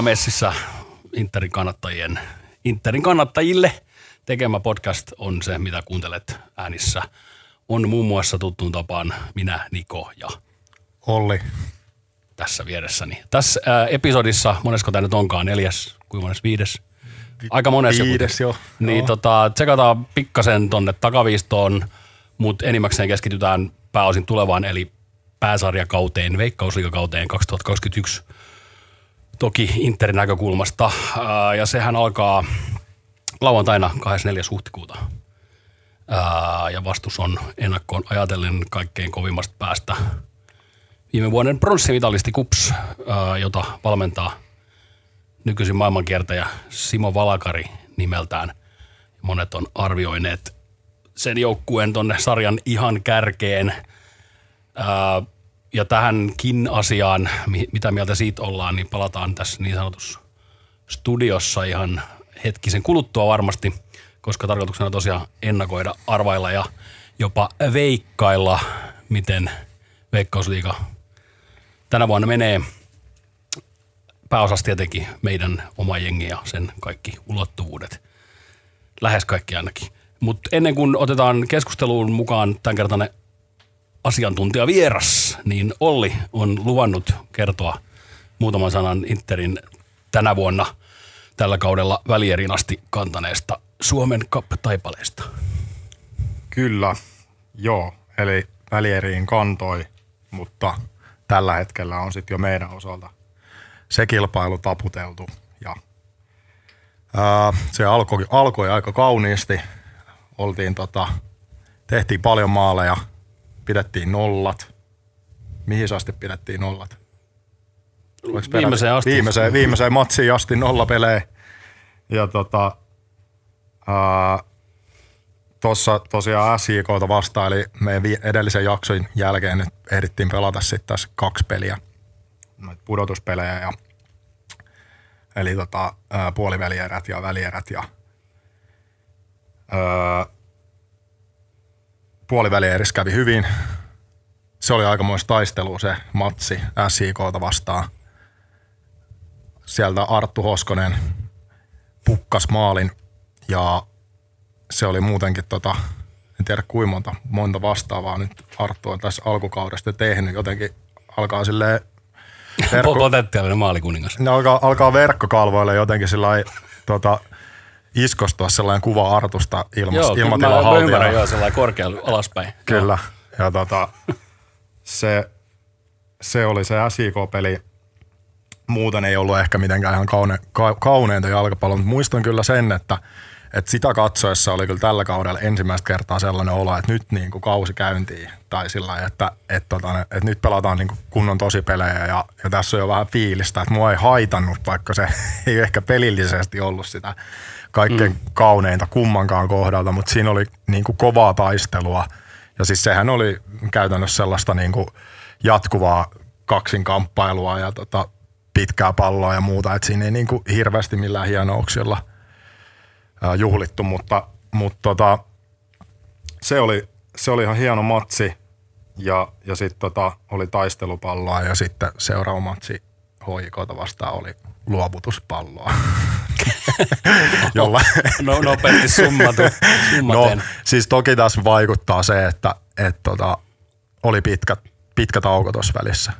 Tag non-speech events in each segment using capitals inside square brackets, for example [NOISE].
aina messissä Interin kannattajien, Interin kannattajille tekemä podcast on se, mitä kuuntelet äänissä. On muun muassa tuttuun tapaan minä, Niko ja Olli. tässä vieressäni. Tässä ää, episodissa, monesko tämä nyt onkaan, neljäs, kuinka mones, viides? Aika mones. Viides jo. Niin Joo. tota, tsekataan pikkasen tonne takaviistoon, mutta enimmäkseen keskitytään pääosin tulevaan, eli pääsarjakauteen, veikkausliikakauteen 2021 toki Interin näkökulmasta. Ää, ja sehän alkaa lauantaina 24. huhtikuuta. Ää, ja vastus on ennakkoon ajatellen kaikkein kovimmasta päästä viime vuoden pronssimitalisti Kups, ää, jota valmentaa nykyisin maailmankiertäjä Simo Valakari nimeltään. Monet on arvioineet sen joukkueen tonne sarjan ihan kärkeen. Ää, ja tähänkin asiaan, mi- mitä mieltä siitä ollaan, niin palataan tässä niin sanotussa studiossa ihan hetkisen kuluttua varmasti, koska tarkoituksena on tosiaan ennakoida, arvailla ja jopa veikkailla, miten Veikkausliiga tänä vuonna menee. Pääosassa tietenkin meidän oma jengi ja sen kaikki ulottuvuudet. Lähes kaikki ainakin. Mutta ennen kuin otetaan keskusteluun mukaan tämänkertainen asiantuntija vieras, niin Olli on luvannut kertoa muutaman sanan Interin tänä vuonna tällä kaudella välierin asti kantaneesta Suomen Cup-taipaleesta. Kyllä, joo. Eli välieriin kantoi, mutta tällä hetkellä on sitten jo meidän osalta se kilpailu taputeltu. Ja, ää, se alkoi, alkoi aika kauniisti. Oltiin tota, tehtiin paljon maaleja, pidettiin nollat. Mihin asti pidettiin nollat? Viimeiseen asti. Viimeiseen, viimeiseen matsiin asti nolla pelejä. Ja tota, tuossa tosiaan SJKta vastaan, eli meidän edellisen jakson jälkeen nyt ehdittiin pelata sitten tässä kaksi peliä, noita pudotuspelejä, ja, eli tota, puolivälierät ja välierät, ja puolivälierissä kävi hyvin. Se oli aikamoista taistelua se matsi SJKta vastaan. Sieltä Arttu Hoskonen pukkas maalin ja se oli muutenkin tota, en tiedä kuinka monta, monta vastaavaa nyt Arttu on tässä alkukaudesta tehnyt. Jotenkin alkaa silleen [LAUGHS] verkko, Potentiaalinen maalikuningas. ne alkaa, alkaa verkkokalvoille jotenkin sillä tota, iskostua sellainen kuva Artusta ilmas, Joo, ilmatilan haltijana. ymmärrän joo sellainen korkealla alaspäin. Kyllä. Ja tota, se, se oli se SIK-peli. Muuten ei ollut ehkä mitenkään ihan kaune, ka, kauneinta jalkapalloa, mutta muistan kyllä sen, että, että sitä katsoessa oli kyllä tällä kaudella ensimmäistä kertaa sellainen olo, että nyt niin kuin kausi käyntiin. Tai sillä lailla, että, että, tota, että nyt pelataan niin kuin kunnon tosipelejä ja, ja tässä on jo vähän fiilistä, että mua ei haitannut, vaikka se [LAUGHS] ei ehkä pelillisesti ollut sitä kaikkein mm. kauneinta kummankaan kohdalta, mutta siinä oli niin kuin kovaa taistelua. Ja siis sehän oli käytännössä sellaista niin kuin jatkuvaa kaksinkamppailua ja tota, pitkää palloa ja muuta, että siinä ei niin kuin hirveästi millään hienouksilla juhlittu, mutta, mutta tota, se, oli, se oli ihan hieno matsi ja, ja sitten tota, oli taistelupalloa ja sitten seuraava matsi HJKta vastaan oli luovutuspalloa. [LAUGHS] Jolla, No, nopeasti summatu, [LAUGHS] no, siis toki tässä vaikuttaa se, että et tota, oli pitkä, pitkä tauko tuossa välissä.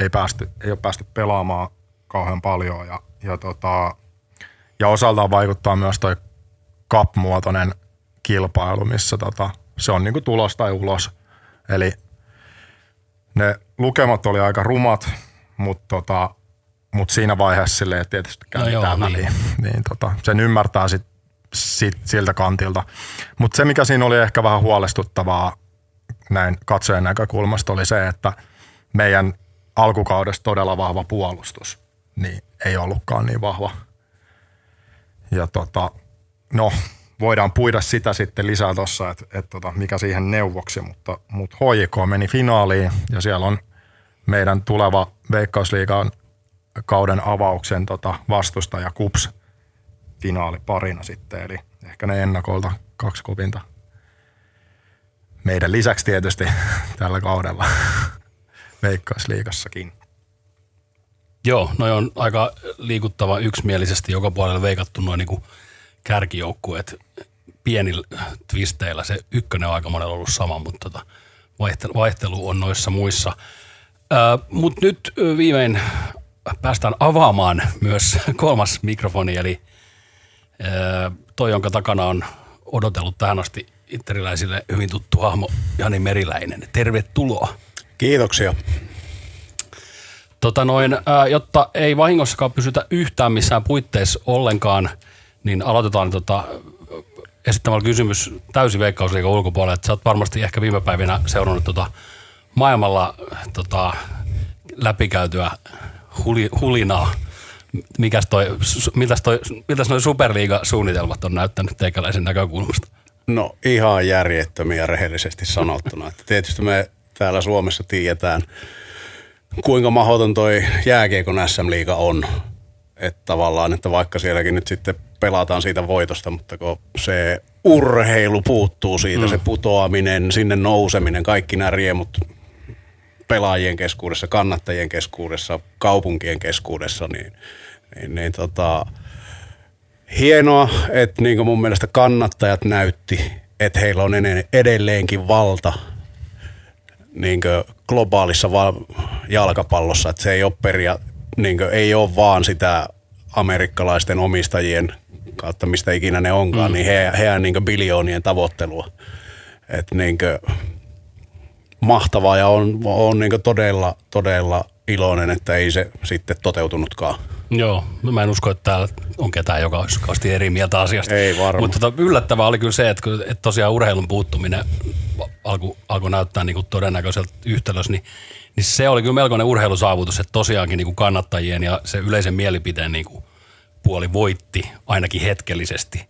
Ei, päästy, ei ole päästy pelaamaan kauhean paljon ja, ja, tota, ja osaltaan vaikuttaa myös toi cup-muotoinen kilpailu, missä tota, se on niinku tulos tai ulos. Eli ne lukemat oli aika rumat, mutta tota, mut siinä vaiheessa silleen, tietysti käy No joo, mitään niin. [LAUGHS] Niin tota, sen ymmärtää sit, sit, siltä kantilta. Mutta se, mikä siinä oli ehkä vähän huolestuttavaa näin katsojen näkökulmasta, oli se, että meidän alkukaudesta todella vahva puolustus niin ei ollutkaan niin vahva. Ja tota, no, voidaan puida sitä sitten lisää tuossa, että et tota, mikä siihen neuvoksi, mutta, mutta HJK meni finaaliin ja siellä on meidän tuleva Veikkausliigan kauden avauksen tota, vastustaja Kups finaaliparina sitten, eli ehkä ne ennakolta kaksi kovinta. Meidän lisäksi tietysti [LAUGHS] tällä kaudella [LAUGHS] Veikkausliigassakin. Joo, no on aika liikuttava yksimielisesti joka puolella veikattu noin niin kärkijoukkueet pienillä twisteillä. Se ykkönen on aika monella ollut sama, mutta tota, vaihtelu, vaihtelu on noissa muissa. Mutta nyt viimein päästään avaamaan myös [LAUGHS] kolmas mikrofoni, eli ää, toi, jonka takana on odotellut tähän asti interiläisille hyvin tuttu hahmo Jani Meriläinen. Tervetuloa. Kiitoksia. Tota noin, ää, jotta ei vahingossakaan pysytä yhtään missään puitteissa ollenkaan, niin aloitetaan tota, esittämällä kysymys täysin veikkausliikan ulkopuolelle. Että sä oot varmasti ehkä viime päivinä seurannut tota maailmalla tota, läpikäytyä huli, hulinaa. Mikäs toi, miltäs, toi, miltäs noi superliiga-suunnitelmat on näyttänyt teikäläisen näkökulmasta? No ihan järjettömiä rehellisesti sanottuna. Että tietysti me täällä Suomessa tiedetään, kuinka mahdoton toi jääkiekon SM-liiga on. Että tavallaan, että vaikka sielläkin nyt sitten pelataan siitä voitosta, mutta kun se urheilu puuttuu siitä, mm. se putoaminen, sinne nouseminen, kaikki nämä riemut pelaajien keskuudessa, kannattajien keskuudessa, kaupunkien keskuudessa, niin, niin, niin tota, hienoa, että niin mun mielestä kannattajat näytti, että heillä on edelleenkin valta niin globaalissa jalkapallossa, että se ei ole, peria, niin ei ole vaan sitä amerikkalaisten omistajien kautta, mistä ikinä ne onkaan, mm. niin he, heidän niin biljoonien tavoittelua. Että niin mahtavaa ja on, on niin todella, todella iloinen, että ei se sitten toteutunutkaan. Joo, no mä en usko, että täällä on ketään, joka olisi kauheasti eri mieltä asiasta. Ei varmaan. Mutta tota, yllättävää oli kyllä se, että, että tosiaan urheilun puuttuminen alkoi alku näyttää niin kuin todennäköiseltä yhtälössä, niin, niin se oli kyllä melkoinen urheilusaavutus, että tosiaankin niin kuin kannattajien ja se yleisen mielipiteen niin kuin puoli voitti ainakin hetkellisesti.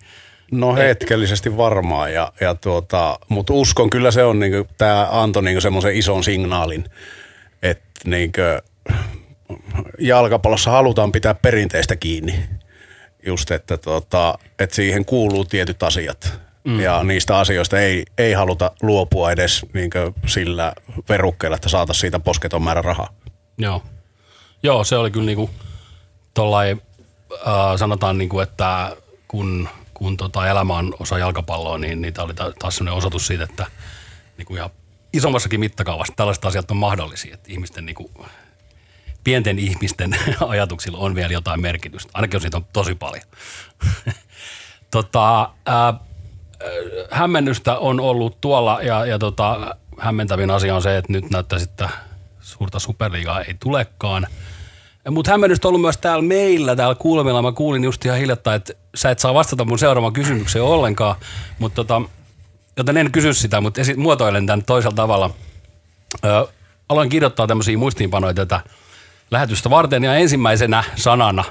No hetkellisesti varmaan, ja, ja tuota, mutta uskon kyllä se on, niin tämä antoi niin semmoisen ison signaalin, että niin jalkapallossa halutaan pitää perinteistä kiinni. Just, että, tuota, että siihen kuuluu tietyt asiat. Mm. Ja niistä asioista ei, ei haluta luopua edes niin sillä verukkeella, että saataisiin siitä posketon määrä rahaa. Joo. Joo, se oli kyllä niin kuin tollain, äh, sanotaan niin kuin, että kun kun tota elämä on osa jalkapalloa, niin niitä oli taas sellainen osoitus siitä, että niin kuin ihan isommassakin mittakaavassa tällaiset asiat on mahdollisia, että ihmisten niin kuin, pienten ihmisten [LAUGHS] ajatuksilla on vielä jotain merkitystä, ainakin jos niitä on tosi paljon. [LAUGHS] tota, ää, hämmennystä on ollut tuolla ja, ja tota, hämmentävin asia on se, että nyt näyttää, että suurta superliigaa ei tulekaan – mutta hämmennystä on ollut myös täällä meillä, täällä kuulemilla. Mä kuulin just ihan hiljattain, että sä et saa vastata mun seuraavaan kysymykseen ollenkaan. Mutta tota, joten en kysy sitä, mutta esi- muotoilen tämän toisella tavalla. Ö, aloin kirjoittaa tämmöisiä muistiinpanoja tätä lähetystä varten ja ensimmäisenä sanana,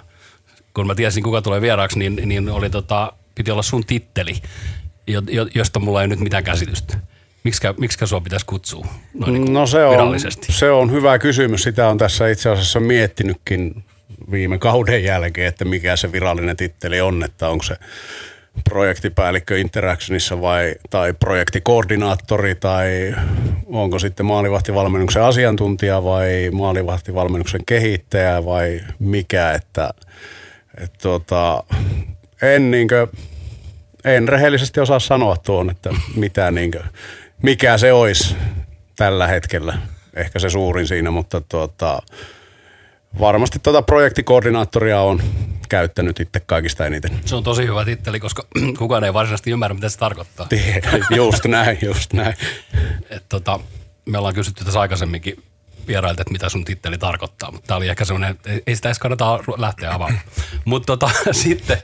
kun mä tiesin kuka tulee vieraaksi, niin, niin oli tota, piti olla sun titteli, josta mulla ei nyt mitään käsitystä. Miksikä, miksikä sua pitäisi kutsua noin niin no se on, se on hyvä kysymys. Sitä on tässä itse asiassa miettinytkin viime kauden jälkeen, että mikä se virallinen titteli on, että onko se projektipäällikkö Interactionissa vai, tai projektikoordinaattori tai onko sitten maalivahtivalmennuksen asiantuntija vai maalivahtivalmennuksen kehittäjä vai mikä, että, että tuota, en, niinkö, en rehellisesti osaa sanoa tuon, että mitä niinkö, mikä se olisi tällä hetkellä. Ehkä se suurin siinä, mutta tuota, varmasti tuota projektikoordinaattoria on käyttänyt itse kaikista eniten. Se on tosi hyvä titteli, koska [CLEARS THROAT] kukaan ei varsinaisesti ymmärrä, mitä se tarkoittaa. just näin, just näin. Et tota, me ollaan kysytty tässä aikaisemminkin vierailta, että mitä sun titteli tarkoittaa, mutta tämä oli ehkä semmoinen, ei sitä edes kannata lähteä avaamaan. [LAUGHS] mutta tota, [LAUGHS] sitten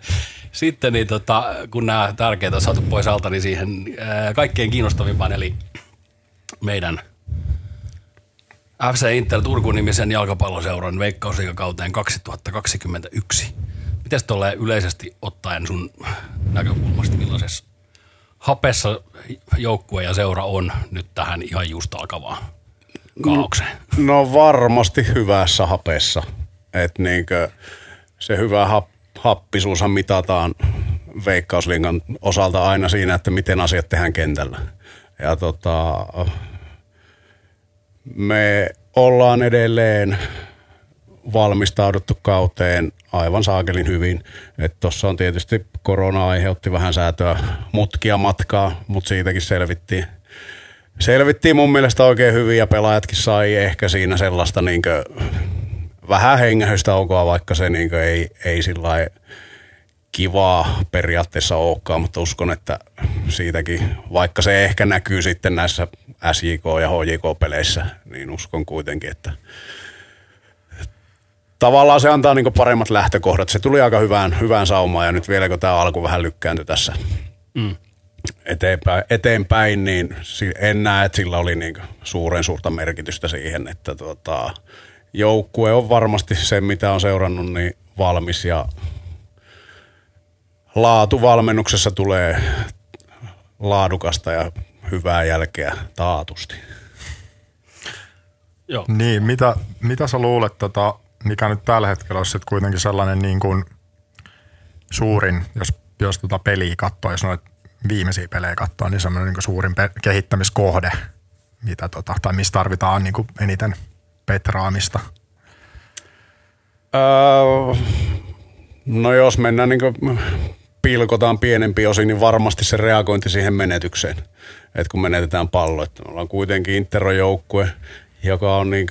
sitten niin tota, kun nämä tärkeät on saatu pois alta, niin siihen ää, kaikkein kiinnostavimpaan, eli meidän FC Inter Turku-nimisen jalkapalloseuran veikkausliikakauteen 2021. Miten tuolle yleisesti ottaen sun näkökulmasta, millaisessa hapessa joukkue ja seura on nyt tähän ihan just alkavaan kaaukseen? No varmasti hyvässä hapessa. Että niinkö se hyvä hap, happisuushan mitataan veikkauslingan osalta aina siinä, että miten asiat tehdään kentällä. Ja tota, me ollaan edelleen valmistauduttu kauteen aivan saakelin hyvin. Tuossa on tietysti korona aiheutti vähän säätöä mutkia matkaa, mutta siitäkin selvittiin. Selvittiin mun mielestä oikein hyvin ja pelaajatkin sai ehkä siinä sellaista niinkö vähän hengähystä onkoa, vaikka se niinkö ei, ei sillä kivaa periaatteessa olekaan, mutta uskon, että siitäkin, vaikka se ehkä näkyy sitten näissä SJK- ja HJK-peleissä, niin uskon kuitenkin, että tavallaan se antaa niin paremmat lähtökohdat. Se tuli aika hyvään, hyvään saumaan ja nyt vielä kun tämä alku vähän lykkääntyi tässä mm. eteenpäin, eteenpäin, niin en näe, että sillä oli niin suuren suurta merkitystä siihen, että tota, joukkue on varmasti se, mitä on seurannut, niin valmis ja laatu valmennuksessa tulee laadukasta ja hyvää jälkeä taatusti. Joo. Niin, mitä, mitä sä luulet, tota, mikä nyt tällä hetkellä olisi sitten kuitenkin sellainen niin kuin suurin, jos, jos tota peliä katsoo, jos noita viimeisiä pelejä katsoo, niin semmoinen niin suurin pe- kehittämiskohde, mitä tota, tai missä tarvitaan niin kuin eniten petraamista? Öö, no jos mennään niin kuin pilkotaan pienempi osin, niin varmasti se reagointi siihen menetykseen. Että kun menetetään pallo, että me ollaan kuitenkin Interro-joukkue, joka on niin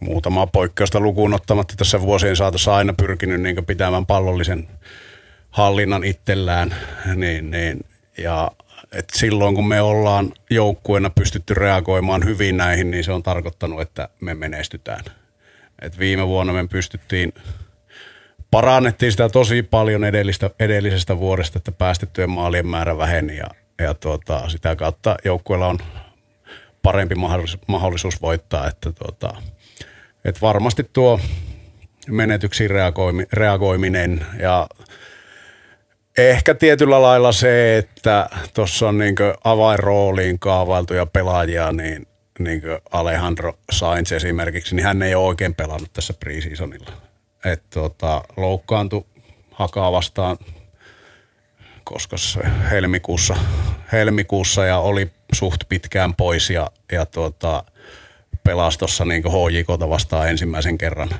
muutama poikkeusta lukuun ottamatta tässä vuosien saatossa aina pyrkinyt niin pitämään pallollisen hallinnan itsellään. Niin, niin, ja et silloin kun me ollaan joukkueena pystytty reagoimaan hyvin näihin, niin se on tarkoittanut, että me menestytään. Et viime vuonna me pystyttiin parannettiin sitä tosi paljon edellistä, edellisestä vuodesta, että päästettyjen maalien määrä väheni ja, ja tuota, sitä kautta joukkueella on parempi mahdollisuus, mahdollisuus voittaa. Että tuota, että varmasti tuo menetyksiin reagoimi, reagoiminen ja ehkä tietyllä lailla se, että tuossa on niin avainrooliin kaavailtuja pelaajia, niin, niin Alejandro Sainz esimerkiksi, niin hän ei ole oikein pelannut tässä preseasonilla että tota, loukkaantui hakaa vastaan, koska se helmikuussa, helmikuussa ja oli suht pitkään pois ja, ja tota, pelasi tuossa niin HJKta vastaan ensimmäisen kerran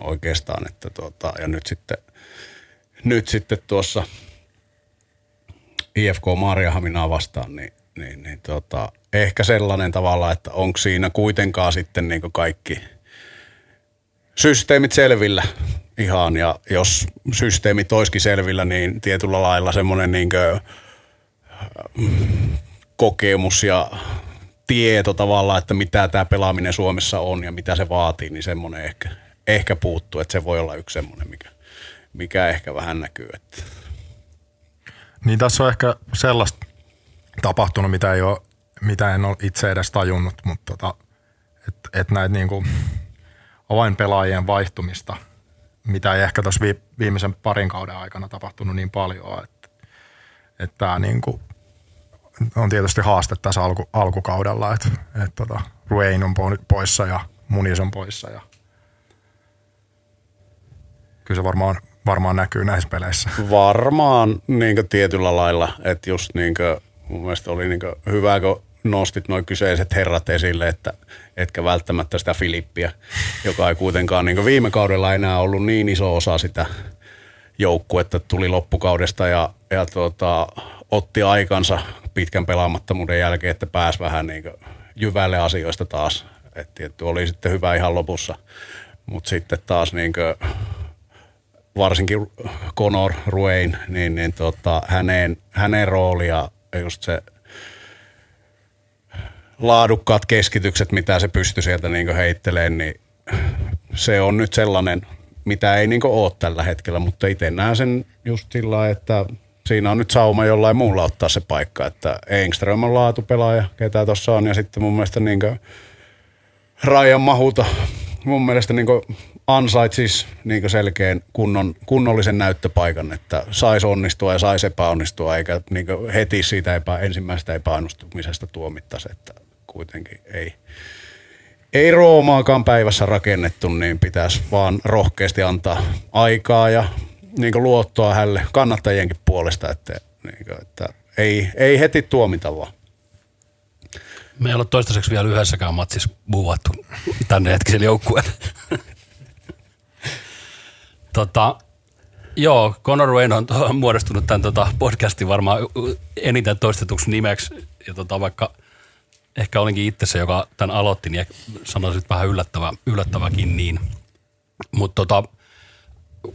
oikeastaan. Että tota, ja nyt sitten, nyt sitten tuossa IFK Maariahaminaa vastaan, niin, niin, niin tota, ehkä sellainen tavalla, että onko siinä kuitenkaan sitten niin kaikki – systeemit selvillä ihan ja jos systeemit olisikin selvillä, niin tietyllä lailla semmoinen niin kokemus ja tieto tavallaan, että mitä tämä pelaaminen Suomessa on ja mitä se vaatii, niin semmoinen ehkä, ehkä puuttuu, että se voi olla yksi semmoinen, mikä, mikä ehkä vähän näkyy. Että. Niin tässä on ehkä sellaista tapahtunut, mitä, ei ole, mitä en ole itse edes tajunnut, mutta tota, että et näitä niinku avainpelaajien vaihtumista, mitä ei ehkä tuossa viimeisen parin kauden aikana tapahtunut niin paljon, että, että tämä niin kuin on tietysti haaste tässä alku, alkukaudella, että, että tota, Ruein on poissa ja Munis on poissa ja kyllä se varmaan, varmaan näkyy näissä peleissä. Varmaan niin tietyllä lailla, että just niin kuin, mun mielestä oli niin hyvä, kun nostit nuo kyseiset herrat esille, että etkä välttämättä sitä Filippiä, joka ei kuitenkaan niin viime kaudella enää ollut niin iso osa sitä joukkuetta, tuli loppukaudesta ja, ja tuota, otti aikansa pitkän pelaamattomuuden jälkeen, että pääsi vähän niin jyvälle asioista taas. Et tietty oli sitten hyvä ihan lopussa, mutta sitten taas niin kuin, varsinkin Conor Ruein, niin, niin tota, hänen, hänen roolia just se laadukkaat keskitykset, mitä se pystyy sieltä niin heittelemään, niin se on nyt sellainen, mitä ei niin ole tällä hetkellä, mutta itse näen sen just sillä että siinä on nyt sauma jollain muulla ottaa se paikka, että Engström on laatupelaaja, ketä tuossa on, ja sitten mun mielestä niin Rajan Mahuta mun mielestä niin ansaitsisi niin selkeän kunnon, kunnollisen näyttöpaikan, että saisi onnistua ja saisi epäonnistua, eikä niin heti siitä epä, ensimmäistä epäonnistumisesta tuomittaisi, että kuitenkin ei, ei Roomaakaan päivässä rakennettu, niin pitäisi vaan rohkeasti antaa aikaa ja niin luottoa hälle kannattajienkin puolesta, että, niin kuin, että ei, ei heti tuomita vaan. Me ei ole toistaiseksi vielä yhdessäkään matsissa buuvattu tänne hetkisen joukkueen. Tota, joo, Conor Wayne on muodostunut tämän tota, podcastin varmaan eniten toistetuksi nimeksi. Ja tota, vaikka ehkä olinkin itse se, joka tämän aloitti, niin sanoisin vähän yllättävä, yllättäväkin niin. Mutta tota,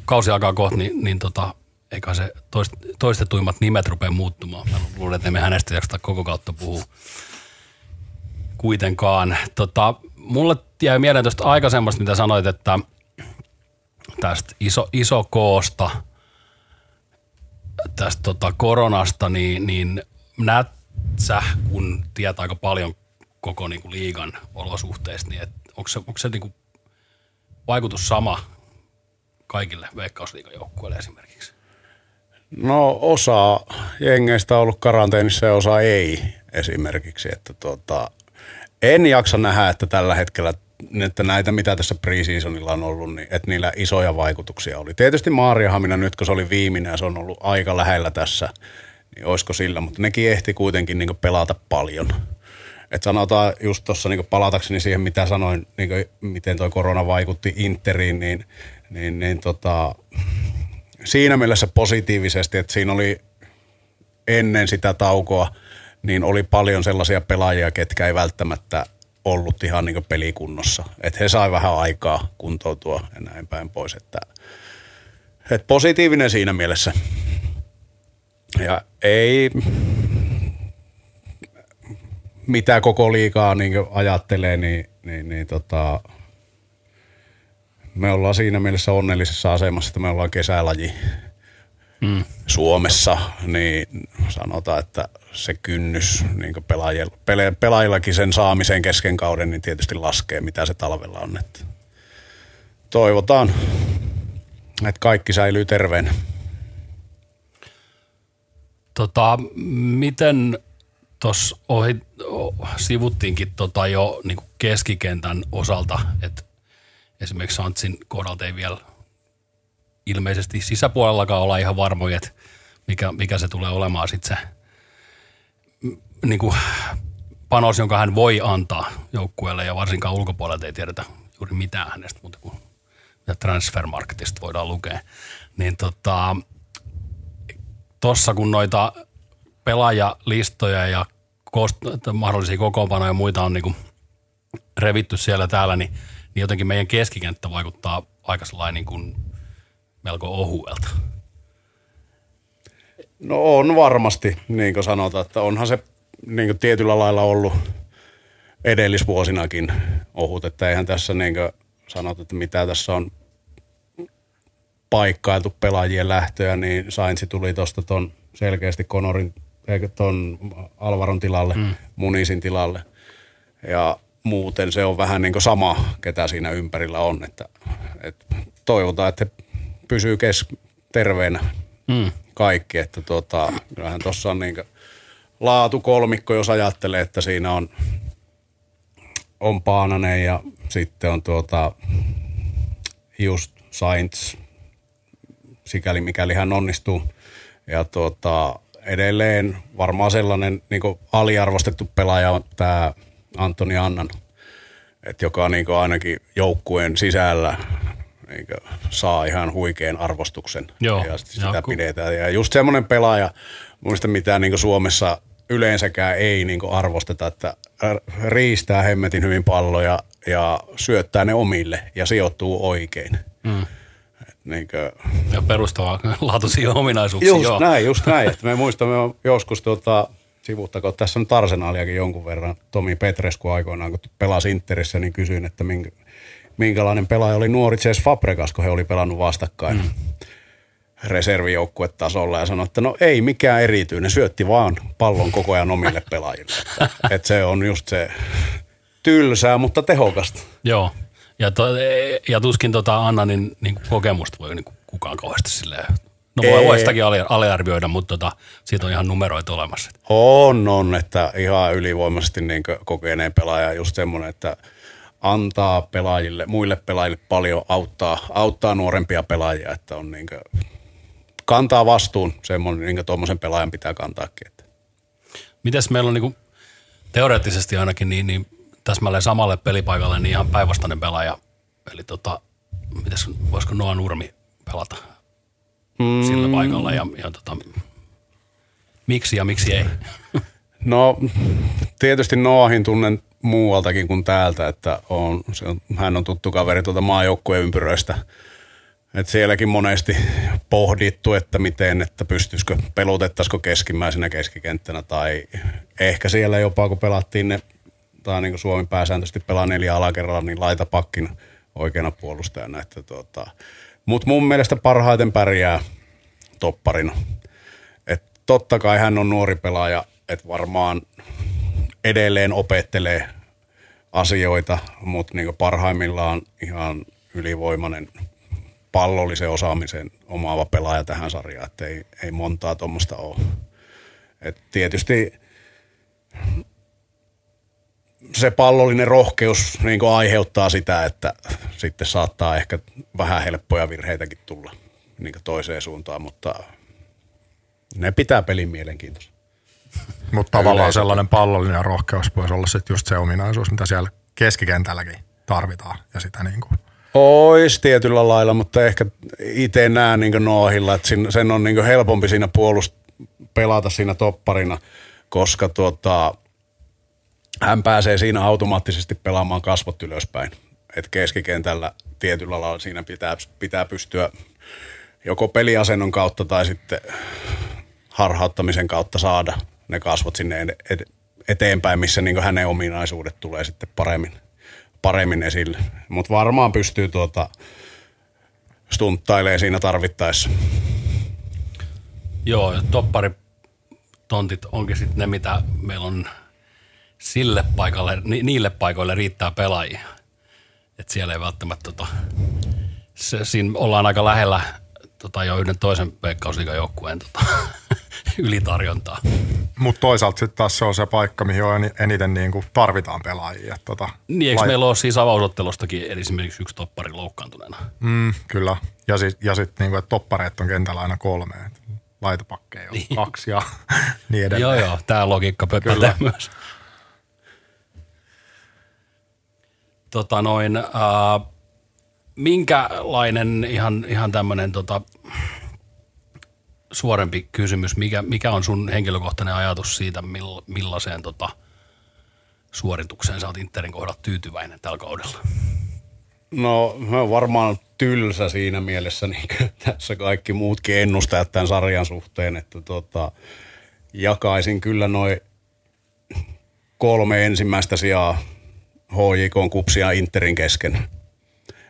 kausi alkaa kohta, niin, niin tota, eikä se toist, toistetuimmat nimet rupea muuttumaan. Mä luulen, että me hänestä jaksta koko kautta puhua kuitenkaan. Tota, mulle jäi mieleen tuosta aikaisemmasta, mitä sanoit, että tästä iso, iso koosta, tästä tota koronasta, niin, niin näet sä, kun tietää aika paljon koko niin kuin liigan olosuhteista, niin onko se, onko se niin kuin vaikutus sama kaikille veikkausliigan joukkueille esimerkiksi? No osa jengeistä on ollut karanteenissa ja osa ei esimerkiksi. Että tota, en jaksa nähdä, että tällä hetkellä että näitä, mitä tässä preseasonilla on ollut, niin että niillä isoja vaikutuksia oli. Tietysti Maariahamina nyt, kun se oli viimeinen ja se on ollut aika lähellä tässä, niin olisiko sillä, mutta nekin ehti kuitenkin niin pelata paljon. Et sanotaan just tuossa niin palatakseni siihen, mitä sanoin, niin miten tuo korona vaikutti Interiin, niin, niin, niin tota, siinä mielessä positiivisesti, että siinä oli ennen sitä taukoa, niin oli paljon sellaisia pelaajia, ketkä ei välttämättä ollut ihan niin pelikunnossa. Että he sai vähän aikaa kuntoutua ja näin päin pois. Että, että positiivinen siinä mielessä. Ja ei mitä koko liikaa niin ajattelee, niin, niin, niin tota, me ollaan siinä mielessä onnellisessa asemassa, että me ollaan kesälaji mm. Suomessa, niin sanotaan, että se kynnys niin pelaajilla, pelaajillakin sen saamisen kesken kauden, niin tietysti laskee, mitä se talvella on. Että toivotaan, että kaikki säilyy terveenä. Tota, miten tuossa ohi, sivuttiinkin tota jo niin keskikentän osalta, että esimerkiksi Santsin kohdalta ei vielä ilmeisesti sisäpuolellakaan olla ihan varmoja, että mikä, mikä se tulee olemaan sitten se niin kuin panos, jonka hän voi antaa joukkueelle ja varsinkaan ulkopuolelta ei tiedetä juuri mitään hänestä, mutta kuin mitä transfermarketista voidaan lukea. Niin tota, tossa kun noita pelaajalistoja ja kost- mahdollisia kokoonpanoja ja muita on niin kuin revitty siellä täällä, niin, niin jotenkin meidän keskikenttä vaikuttaa aika sellainen niin kuin melko ohuelta. No on varmasti, niin kuin sanotaan, että onhan se niin kuin tietyllä lailla ollut edellisvuosinakin ohut, että eihän tässä niin kuin sanota, että mitä tässä on paikkailtu pelaajien lähtöä, niin Sainzi tuli tuosta ton selkeästi Konorin, ton Alvaron tilalle, mm. Munisin tilalle. Ja muuten se on vähän niin kuin sama, ketä siinä ympärillä on. Että, että toivotaan, että pysyy kes terveenä mm. kaikki. Että tuota, kyllähän tuossa on niin laatu kolmikko, jos ajattelee, että siinä on, on Paananen ja sitten on tuota, just Sainz, sikäli mikäli hän onnistuu. Ja tuota, edelleen varmaan sellainen niin aliarvostettu pelaaja on tämä Antoni Annan, että joka niin ainakin joukkueen sisällä niin saa ihan huikean arvostuksen. Joo, ja sitä ja, pidetään. Ja just semmoinen pelaaja, muista mitä niin Suomessa yleensäkään ei niin arvosteta, että riistää hemmetin hyvin palloja ja syöttää ne omille ja sijoittuu oikein. Mm. Niin kuin, ja perustavaa [LAUGHS] laatuisia ominaisuuksia. Just joo. näin, just näin. [LAUGHS] Että me muistamme joskus tuota, sivuttako, tässä on arsenaaliakin jonkun verran. Tomi Petresku aikoinaan, kun pelasi Interissä, niin kysyin, että minkä, minkälainen pelaaja oli nuori Chase Fabregas, kun he oli pelannut vastakkain mm. reservijoukkuetasolla ja sanoi, että no ei mikään erityinen, syötti vaan pallon koko ajan omille pelaajille. [LAUGHS] että, että se on just se tylsää, mutta tehokasta. Joo, ja, to, ja tuskin tota Anna, niin, niin kokemusta voi niin kukaan kauheasti silleen No voi, voi sitäkin aliarvioida, mutta tota, siitä on ihan numeroita olemassa. On, on, että ihan ylivoimaisesti niin kokeneen pelaaja just semmoinen, että – antaa pelaajille, muille pelaajille paljon, auttaa, auttaa nuorempia pelaajia, että on niin kuin, kantaa vastuun, semmoinen niin tuommoisen pelaajan pitää kantaakin. Että. Mites meillä on niin kuin, teoreettisesti ainakin niin, niin täsmälleen samalle pelipaikalle niin ihan päinvastainen pelaaja, eli tota, mites, voisiko Noa Nurmi pelata mm. sillä paikalla ja, ja tota, miksi ja miksi ei? [LAUGHS] No tietysti Noahin tunnen muualtakin kuin täältä, että on, se on, hän on tuttu kaveri tuolta maajoukkueen ympyröistä. Et sielläkin monesti pohdittu, että miten, että pystyisikö, pelutettaisiko keskimmäisenä keskikenttänä tai ehkä siellä jopa kun pelattiin ne, tai niin kuin Suomi pääsääntöisesti pelaa neljä alakerralla, niin laita pakkina oikeana puolustajana. Että tota, Mutta mun mielestä parhaiten pärjää topparina. Et totta kai hän on nuori pelaaja, että varmaan edelleen opettelee asioita, mutta niin parhaimmillaan ihan ylivoimainen pallollisen osaamisen omaava pelaaja tähän sarjaan, että ei, ei montaa tuommoista ole. Et tietysti se pallollinen rohkeus niin aiheuttaa sitä, että sitten saattaa ehkä vähän helppoja virheitäkin tulla niin toiseen suuntaan, mutta ne pitää pelin mielenkiintoista. [LAUGHS] Mutta tavallaan sellainen pallollinen rohkeus voisi olla sitten just se ominaisuus, mitä siellä keskikentälläkin tarvitaan. Ja sitä niin kuin. Ois tietyllä lailla, mutta ehkä itse näen niin Noohilla, että sen on niin helpompi siinä puolust pelata siinä topparina, koska tuota, hän pääsee siinä automaattisesti pelaamaan kasvot ylöspäin. Et keskikentällä tietyllä lailla siinä pitää, pitää pystyä joko peliasennon kautta tai sitten harhauttamisen kautta saada ne kasvot sinne eteenpäin, missä niin hänen ominaisuudet tulee sitten paremmin, paremmin esille. Mutta varmaan pystyy tuota, stunttailemaan siinä tarvittaessa. Joo, toppari tontit onkin sitten ne, mitä meillä on sille paikalle, ni, niille paikoille riittää pelaajia. Et siellä ei välttämättä, tota, se, siinä ollaan aika lähellä tota, jo yhden toisen veikkausliikajoukkueen tota, [LAUGHS] ylitarjontaa. Mutta toisaalta sitten taas se on se paikka, mihin on eniten niin kuin tarvitaan pelaajia. Tota, niin, eikö lai... meillä ole siis avausottelustakin esimerkiksi yksi toppari loukkaantuneena? Mm, kyllä. Ja sitten ja sit, niin kuin, että toppareet on kentällä aina kolme. Laitopakkeja on niin. kaksi ja [LAUGHS] niin edelleen. joo, joo. Tämä logiikka pätee myös. Tota noin, äh, minkälainen ihan, ihan tämmöinen tota, suorempi kysymys, mikä, mikä on sun henkilökohtainen ajatus siitä, mill, millaiseen tota, suoritukseen sä oot Interin kohdalla tyytyväinen tällä kaudella? No mä oon varmaan tylsä siinä mielessä, niin kuin tässä kaikki muutkin ennustajat tämän sarjan suhteen, että tota, jakaisin kyllä noin kolme ensimmäistä sijaa HJK, Kupsia ja Interin kesken.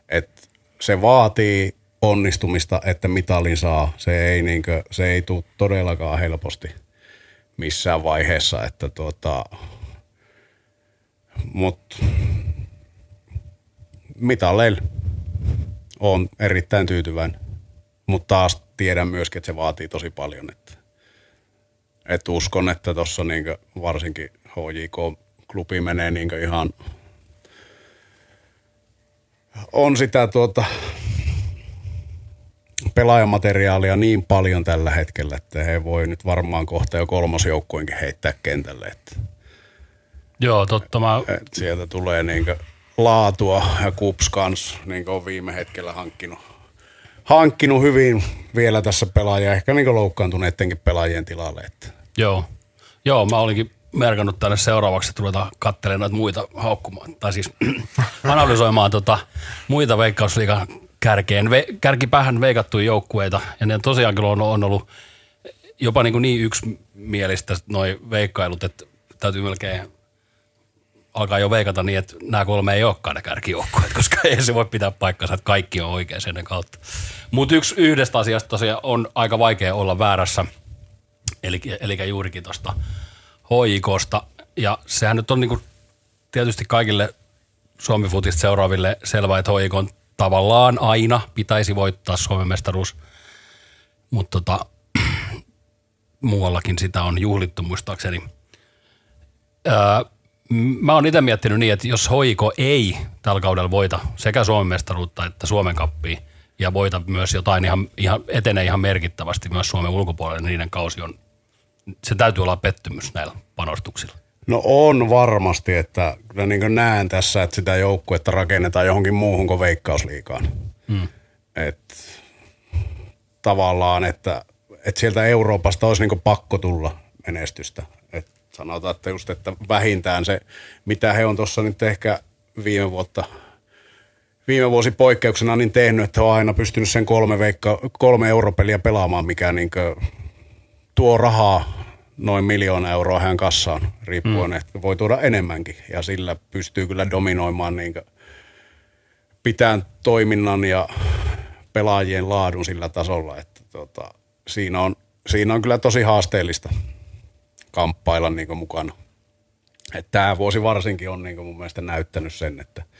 Et se vaatii onnistumista, että mitalin saa. Se ei, niinkö, se ei tule todellakaan helposti missään vaiheessa. Että tuota, mut mitaleille on erittäin tyytyväinen. Mutta taas tiedän myöskin, että se vaatii tosi paljon. Että, että uskon, että tuossa varsinkin HJK-klubi menee ihan on sitä tuota, pelaajamateriaalia niin paljon tällä hetkellä, että he voi nyt varmaan kohta jo kolmosjoukkuenkin heittää kentälle. Että, Joo, totta. Mä... Et sieltä tulee niinkö laatua ja Kups kans niin on viime hetkellä hankkinut, hankkinut hyvin vielä tässä pelaajia, ehkä niin loukkaantuneittenkin pelaajien tilalle. Että. Joo. Joo, mä olinkin merkannut tänne seuraavaksi, että ruvetaan katselemaan näitä muita haukkumaan, tai siis [CLEARS THROAT] analysoimaan tota, muita veikkausliikan kärkeen, ve, kärkipäähän veikattuja joukkueita, ja ne tosiaan kyllä on, on ollut jopa niin, kuin niin yksimielistä noin veikkailut, että täytyy melkein alkaa jo veikata niin, että nämä kolme ei olekaan ne kärkijoukkueet, koska ei se voi pitää paikkansa, että kaikki on oikein sen kautta. Mutta yksi yhdestä asiasta tosiaan on aika vaikea olla väärässä, eli, eli juurikin tuosta HIKsta. Ja sehän nyt on niin kuin tietysti kaikille Suomi Futista seuraaville selvää, että HIK on tavallaan aina pitäisi voittaa Suomen mestaruus, mutta tota, [CLEARS THROAT] muuallakin sitä on juhlittu muistaakseni. Öö, mä oon itse miettinyt niin, että jos Hoiko ei tällä kaudella voita sekä Suomen mestaruutta että Suomen kappia ja voita myös jotain ihan, ihan etenee ihan merkittävästi myös Suomen ulkopuolelle, niin niiden kausi on, se täytyy olla pettymys näillä panostuksilla. No on varmasti, että kyllä niin näen tässä, että sitä joukkuetta rakennetaan johonkin muuhun kuin veikkausliikaan. Hmm. Et tavallaan, että, että sieltä Euroopasta olisi niin pakko tulla menestystä. Et sanotaan, että just, että vähintään se, mitä he on tuossa nyt ehkä viime vuotta viime vuosi poikkeuksena niin tehnyt, että on aina pystynyt sen kolme, veikka, kolme europeliä pelaamaan, mikä niin tuo rahaa noin miljoona euroa hän kassaan, riippuen, mm. että voi tuoda enemmänkin. Ja sillä pystyy kyllä dominoimaan niin pitään toiminnan ja pelaajien laadun sillä tasolla, että tota, siinä, on, siinä on kyllä tosi haasteellista kamppailla niin mukana. Että tämä vuosi varsinkin on niin mun mielestä näyttänyt sen, että –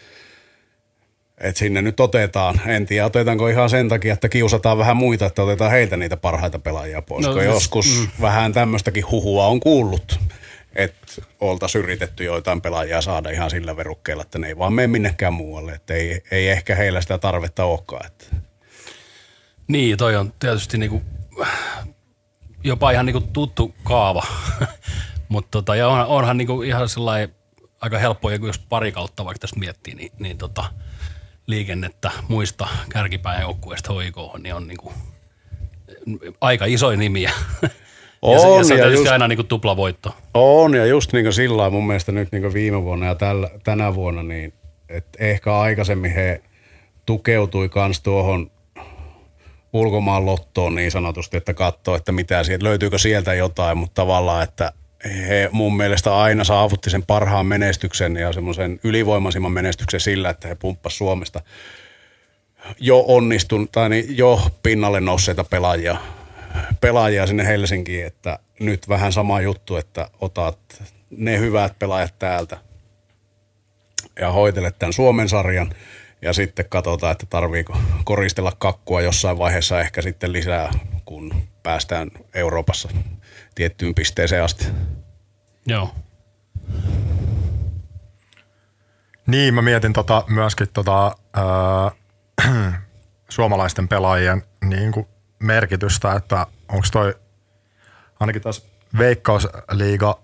että sinne nyt otetaan. En tiedä, otetaanko ihan sen takia, että kiusataan vähän muita, että otetaan heiltä niitä parhaita pelaajia pois. No, siis, joskus mm. vähän tämmöistäkin huhua on kuullut, että oltaisiin yritetty joitain pelaajia saada ihan sillä verukkeella, että ne ei vaan mene minnekään muualle. Että ei, ei ehkä heillä sitä tarvetta olekaan. Että. Niin, toi on tietysti niinku, jopa ihan niinku tuttu kaava. [LAUGHS] Mutta tota, ja on, onhan niinku ihan sellainen aika helppo, jos pari kautta vaikka tästä miettii, niin, niin tota – liikennettä muista kärkipään joukkueesta hoikoon, niin on niin kuin aika isoja nimiä. On, [LAUGHS] ja se, ja se on tietysti just, aina niin kuin tuplavoitto. On, ja just niin kuin sillä mun mielestä nyt niin kuin viime vuonna ja tällä, tänä vuonna, niin että ehkä aikaisemmin he tukeutui myös tuohon ulkomaan lottoon niin sanotusti, että katsoo, että mitä sieltä, löytyykö sieltä jotain, mutta tavallaan, että he mun mielestä aina saavutti sen parhaan menestyksen ja semmoisen ylivoimaisimman menestyksen sillä, että he pumppas Suomesta jo onnistun, tai niin jo pinnalle nousseita pelaajia, pelaajia sinne Helsinkiin, että nyt vähän sama juttu, että otat ne hyvät pelaajat täältä ja hoitelet tämän Suomen sarjan ja sitten katsotaan, että tarviiko koristella kakkua jossain vaiheessa ehkä sitten lisää, kun päästään Euroopassa tiettyyn pisteeseen asti. Joo. Niin, mä mietin tota, myöskin tota, äh, [CLEARS THROAT] suomalaisten pelaajien niin kuin merkitystä, että onko toi ainakin taas Veikkausliiga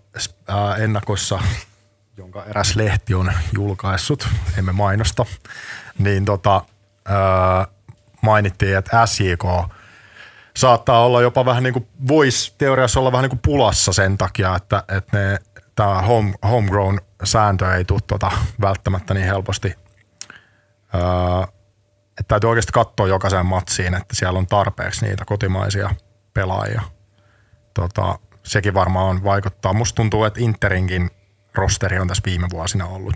äh, ennakossa, [LAUGHS] jonka eräs lehti on julkaissut, emme mainosta, niin tota, äh, mainittiin, että SJK – saattaa olla jopa vähän niin kuin, voisi teoriassa olla vähän niin kuin pulassa sen takia, että, että ne, tämä home, homegrown sääntö ei tule tota välttämättä niin helposti. Öö, että täytyy oikeasti katsoa jokaisen matsiin, että siellä on tarpeeksi niitä kotimaisia pelaajia. Tota, sekin varmaan vaikuttaa. Musta tuntuu, että Interinkin rosteri on tässä viime vuosina ollut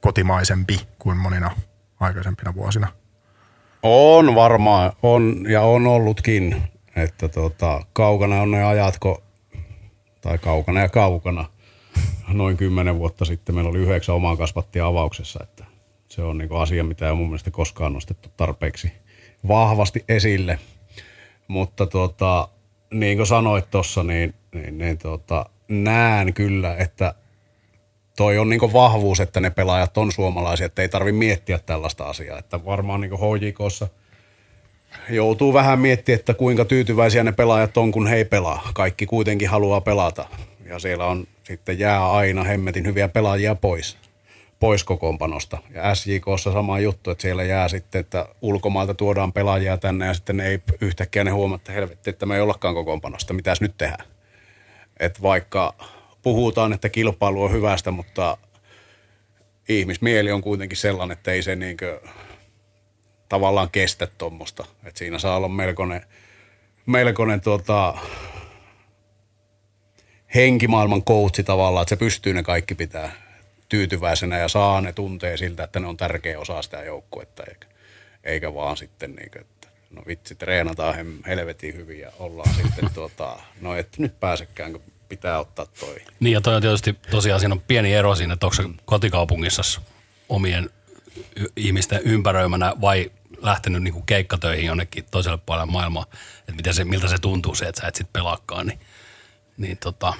kotimaisempi kuin monina aikaisempina vuosina. On varmaan, on ja on ollutkin, että tota, kaukana on ne ajatko, tai kaukana ja kaukana, noin kymmenen vuotta sitten meillä oli yhdeksän omaa kasvattia avauksessa, että se on niin asia, mitä ei mun mielestä koskaan nostettu tarpeeksi vahvasti esille. Mutta tota, niin kuin sanoit tuossa, niin, niin, niin tota, näen kyllä, että toi on niinku vahvuus, että ne pelaajat on suomalaisia, että ei tarvi miettiä tällaista asiaa. Että varmaan niinku HJKssa joutuu vähän miettimään, että kuinka tyytyväisiä ne pelaajat on, kun he ei pelaa. Kaikki kuitenkin haluaa pelata. Ja siellä on sitten jää aina hemmetin hyviä pelaajia pois, pois kokoonpanosta. Ja SJKssa sama juttu, että siellä jää sitten, että ulkomailta tuodaan pelaajia tänne ja sitten ne ei yhtäkkiä ne huomaa, että helvetti, että me ei ollakaan kokoonpanosta. Mitäs nyt tehdään? Että vaikka puhutaan, että kilpailu on hyvästä, mutta ihmismieli on kuitenkin sellainen, että ei se niinkö tavallaan kestä tuommoista. Että siinä saa olla melkoinen, melkoinen tuota, henkimaailman coachi tavallaan, että se pystyy ne kaikki pitää tyytyväisenä ja saa ne tuntee siltä, että ne on tärkeä osa sitä joukkuetta, eikä, eikä vaan sitten niin kuin, että no vitsi, treenataan helvetin hyvin ja ollaan sitten tuota, no et nyt pääsekään, kun pitää ottaa toi. Niin ja toi on tietysti tosiaan siinä on pieni ero siinä, että onko se kotikaupungissa omien ihmisten ympäröimänä vai lähtenyt niinku keikkatöihin jonnekin toiselle puolelle maailmaa, että miten se, miltä se tuntuu se, että sä et sit pelaakaan, niin, niin tota,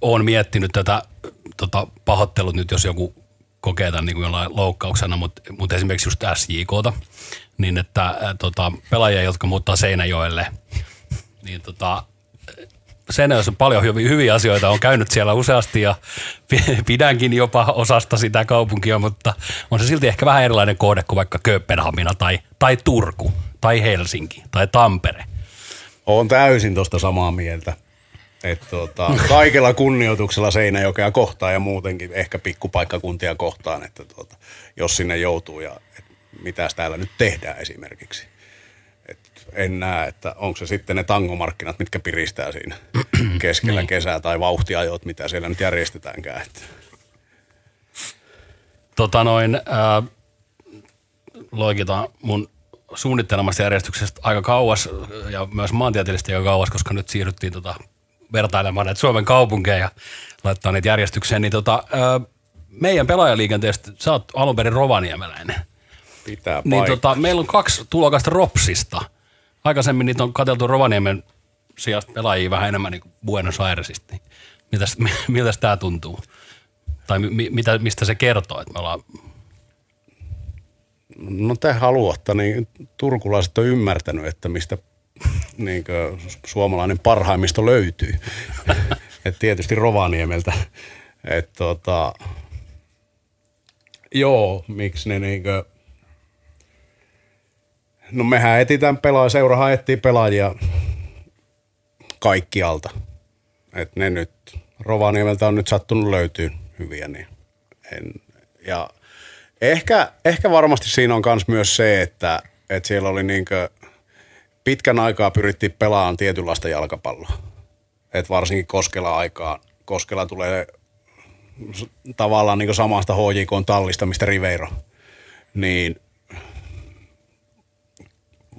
oon miettinyt tätä tota, pahoittelut nyt, jos joku kokee tämän niin jollain loukkauksena, mutta, mutta esimerkiksi just SJKta, niin että ää, tota, pelaajia, jotka muuttaa Seinäjoelle, niin tota, On paljon hyviä, hyviä asioita. on käynyt siellä useasti ja pidänkin jopa osasta sitä kaupunkia, mutta on se silti ehkä vähän erilainen kohde kuin vaikka Kööpenhamina tai, tai Turku. tai Helsinki tai Tampere. Olen täysin tuosta samaa mieltä. Et tuota, kaikella kunnioituksella Seinäjokea kohtaan ja muutenkin ehkä pikkupaikkakuntia kohtaan, että tuota, jos sinne joutuu ja et mitäs täällä nyt tehdään esimerkiksi. En näe, että onko se sitten ne tangomarkkinat, mitkä piristää siinä [CLEARS THROAT] keskellä Niin. kesää tai vauhtiajot, mitä siellä nyt järjestetäänkään. Että Tota noin, ää, loikitaan mun suunnittelemasta järjestyksestä aika kauas ja myös maantieteellisesti aika kauas, koska nyt siirryttiin tota vertailemaan näitä Suomen kaupunkeja ja laittaa niitä järjestykseen. Niin tota, ää, meidän pelaajaliikenteestä, sä oot alun perin rovaniemeläinen. pitää Niin tota, meillä on kaksi tulokasta Ropsista. Aikaisemmin niitä on katseltu Rovaniemen sijasta pelaajia vähän enemmän niin kuin Buenos Airesista. Mitäs, miltäs tämä tuntuu? Tai mi, mitä, mistä se kertoo, että me ollaan No te haluatte, niin turkulaiset on ymmärtänyt, että mistä niin suomalainen parhaimmisto löytyy. [LAUGHS] Et tietysti Rovaniemeltä. Et tota, joo, miksi ne niinkö... No mehän etitään pelaajia, seurahan etsii pelaajia kaikkialta. Et ne nyt, Rovaniemeltä on nyt sattunut löytyy hyviä, niin en, ja ehkä, ehkä varmasti siinä on kans myös se, että, että siellä oli niinkö, pitkän aikaa pyrittiin pelaamaan tietynlaista jalkapalloa. Et varsinkin Koskela aikaa. Koskela tulee tavallaan niin samasta HJK tallista, mistä Riveiro. Niin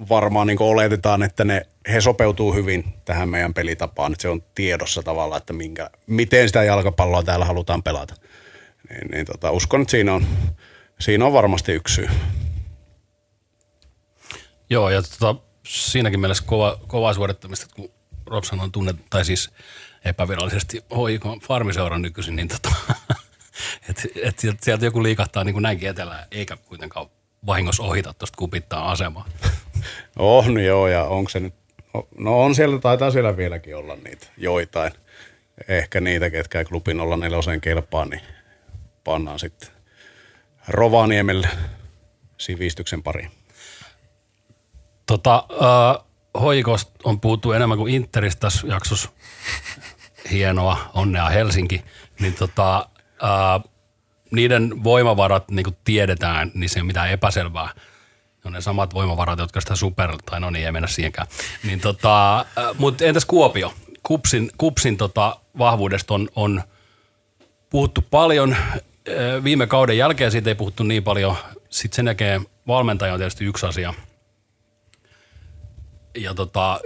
varmaan niin oletetaan, että ne, he sopeutuu hyvin tähän meidän pelitapaan. Että se on tiedossa tavallaan, että minkä, miten sitä jalkapalloa täällä halutaan pelata. Niin, niin tota, uskon, että siinä on, siinä on varmasti yksi syy. Joo, ja tota, siinäkin mielessä kova, kovaa suorittamista, kun Robson on tunnet, tai siis epävirallisesti HIK farmiseuran nykyisin, niin tota, [LAUGHS] että et sieltä, sieltä joku liikahtaa niin kuin näinkin etelään, eikä kuitenkaan vahingossa ohita tuosta kupittaa asemaa. [LAUGHS] On joo, ja onko se nyt, no on siellä, taitaa siellä vieläkin olla niitä joitain. Ehkä niitä, ketkä klubin 04 kelpaa, niin pannaan sitten Rovaniemelle sivistyksen pariin. Tota, äh, hoikosta on puhuttu enemmän kuin Interistä tässä jaksossa. Hienoa, onnea Helsinki. Niin tota, äh, niiden voimavarat, niin kuin tiedetään, niin se ei ole mitään epäselvää. Ne on ne samat voimavarat, jotka sitä super, tai no niin, ei mennä siihenkään. Niin tota, äh, mutta entäs Kuopio? Kupsin, kupsin tota, vahvuudesta on, on puhuttu paljon. Äh, Viime kauden jälkeen siitä ei puhuttu niin paljon. Sitten sen jälkeen valmentaja on tietysti yksi asia – ja tota,